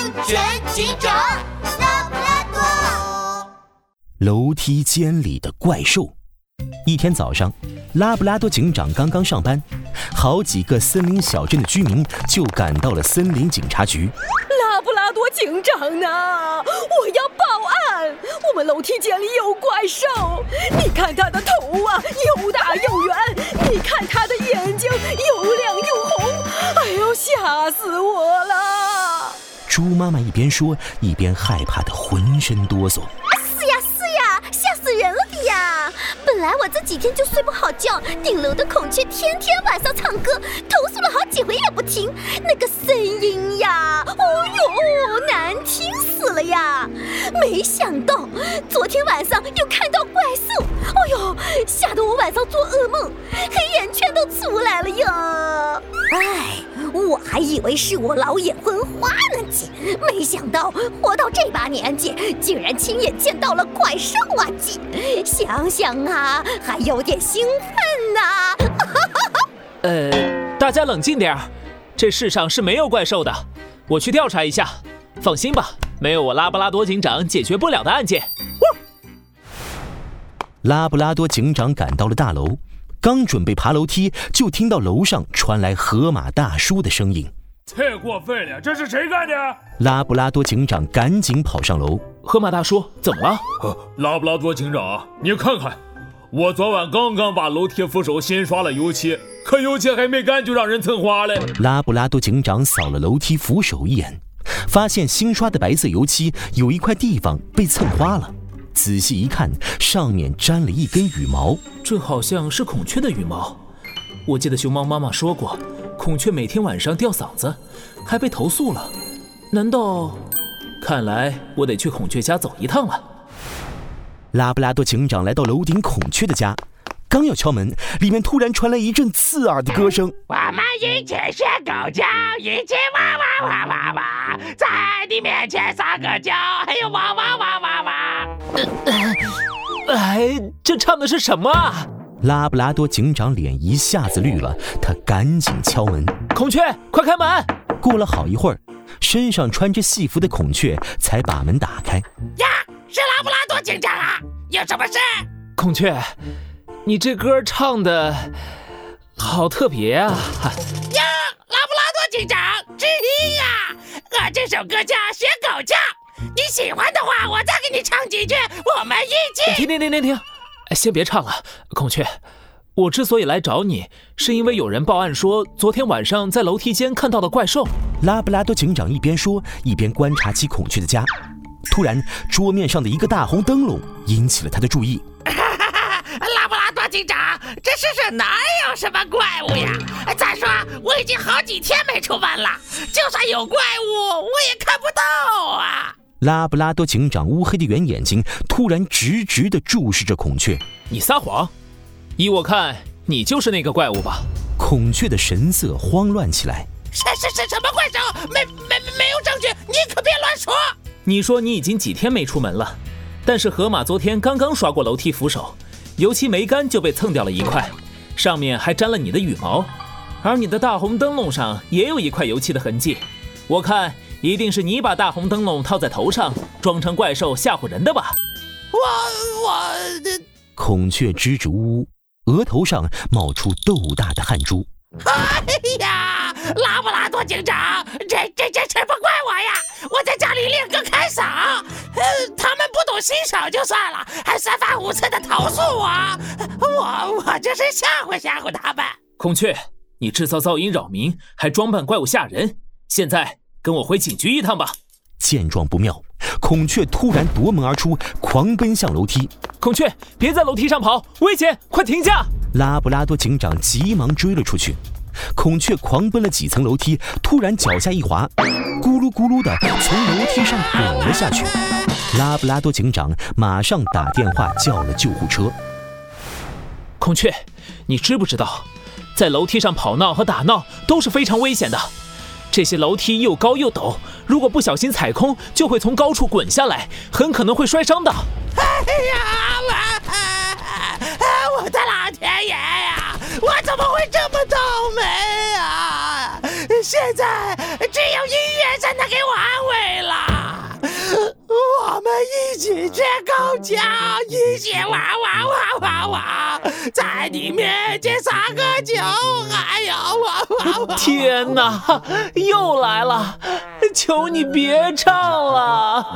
安全警长拉布拉多。楼梯间里的怪兽。一天早上，拉布拉多警长刚刚上班，好几个森林小镇的居民就赶到了森林警察局。拉布拉多警长呢？我要报案！我们楼梯间里有怪兽，你看它的头啊，又大又圆，你看它的眼睛又亮又红，哎呦，吓死我了！猪妈妈一边说，一边害怕的浑身哆嗦。是呀是呀，吓死人了的呀！本来我这几天就睡不好觉，顶楼的孔雀天天晚上唱歌，投诉了好几回也不停，那个声音呀，哦呦，难听死了呀！没想到昨天晚上又看到怪兽，哦呦，吓得我晚上做噩梦，黑眼圈都出来了呀！哎，我还以为是我老眼昏花没想到活到这把年纪，竟然亲眼见到了怪兽啊，姐！想想啊，还有点兴奋呐、呃，大家冷静点儿，这世上是没有怪兽的，我去调查一下。放心吧，没有我拉布拉多警长解决不了的案件。拉布拉多警长赶到了大楼，刚准备爬楼梯，就听到楼上传来河马大叔的声音。太过分了！这是谁干的？拉布拉多警长赶紧跑上楼。河马大叔，怎么了？呃拉布拉多警长，你看看，我昨晚刚刚把楼梯扶手新刷了油漆，可油漆还没干就让人蹭花了。拉布拉多警长扫了楼梯扶手一眼，发现新刷的白色油漆有一块地方被蹭花了。仔细一看，上面粘了一根羽毛。这好像是孔雀的羽毛。我记得熊猫妈妈说过，孔雀每天晚上吊嗓子，还被投诉了。难道？看来我得去孔雀家走一趟了。拉布拉多警长来到楼顶孔雀的家，刚要敲门，里面突然传来一阵刺耳的歌声。我们一起学狗叫，一起哇哇哇哇哇，在你面前撒个娇，还有哇哇哇哇哇。哎，这唱的是什么啊？拉布拉多警长脸一下子绿了，他赶紧敲门。孔雀，快开门！过了好一会儿，身上穿着戏服的孔雀才把门打开。呀，是拉布拉多警长啊，有什么事？孔雀，你这歌唱的好特别啊！呀，拉布拉多警长，之一呀！我这首歌叫《学狗叫》，你喜欢的话，我再给你唱几句，我们一起。停停停停停，哎先别唱了，孔雀。我之所以来找你，是因为有人报案说，昨天晚上在楼梯间看到了怪兽。拉布拉多警长一边说，一边观察起孔雀的家。突然，桌面上的一个大红灯笼引起了他的注意。拉布拉多警长，这世上哪有什么怪物呀？再说我已经好几天没出门了，就算有怪物，我也看不到啊！拉布拉多警长乌黑的圆眼睛突然直直地注视着孔雀。你撒谎！依我看，你就是那个怪物吧？孔雀的神色慌乱起来。是是是什么怪兽？没没没有证据，你可别乱说！你说你已经几天没出门了，但是河马昨天刚刚刷过楼梯扶手，油漆没干就被蹭掉了一块，上面还沾了你的羽毛，而你的大红灯笼上也有一块油漆的痕迹。我看一定是你把大红灯笼套在头上，装成怪兽吓唬人的吧？我我这。孔雀支支吾吾，额头上冒出豆大的汗珠。哎呀，拉布拉多警长，这这这事不怪我呀！我在家里练歌开嗓，呃，他们不懂欣赏就算了，还三番五次的投诉我，我我这是吓唬吓唬他们。孔雀，你制造噪音扰民，还装扮怪物吓人，现在跟我回警局一趟吧。见状不妙，孔雀突然夺门而出，狂奔向楼梯。孔雀，别在楼梯上跑，危险！快停下！拉布拉多警长急忙追了出去。孔雀狂奔了几层楼梯，突然脚下一滑，咕噜咕噜的从楼梯上滚了下去。拉布拉多警长马上打电话叫了救护车。孔雀，你知不知道，在楼梯上跑闹和打闹都是非常危险的。这些楼梯又高又陡，如果不小心踩空，就会从高处滚下来，很可能会摔伤的。哎呀，我我的老天爷呀！我怎么会这么倒霉啊？现在只有音乐才能给我切狗叫，一起玩玩玩玩玩，在你面前撒个酒，还要玩玩玩！天哪，又来了！求你别唱了。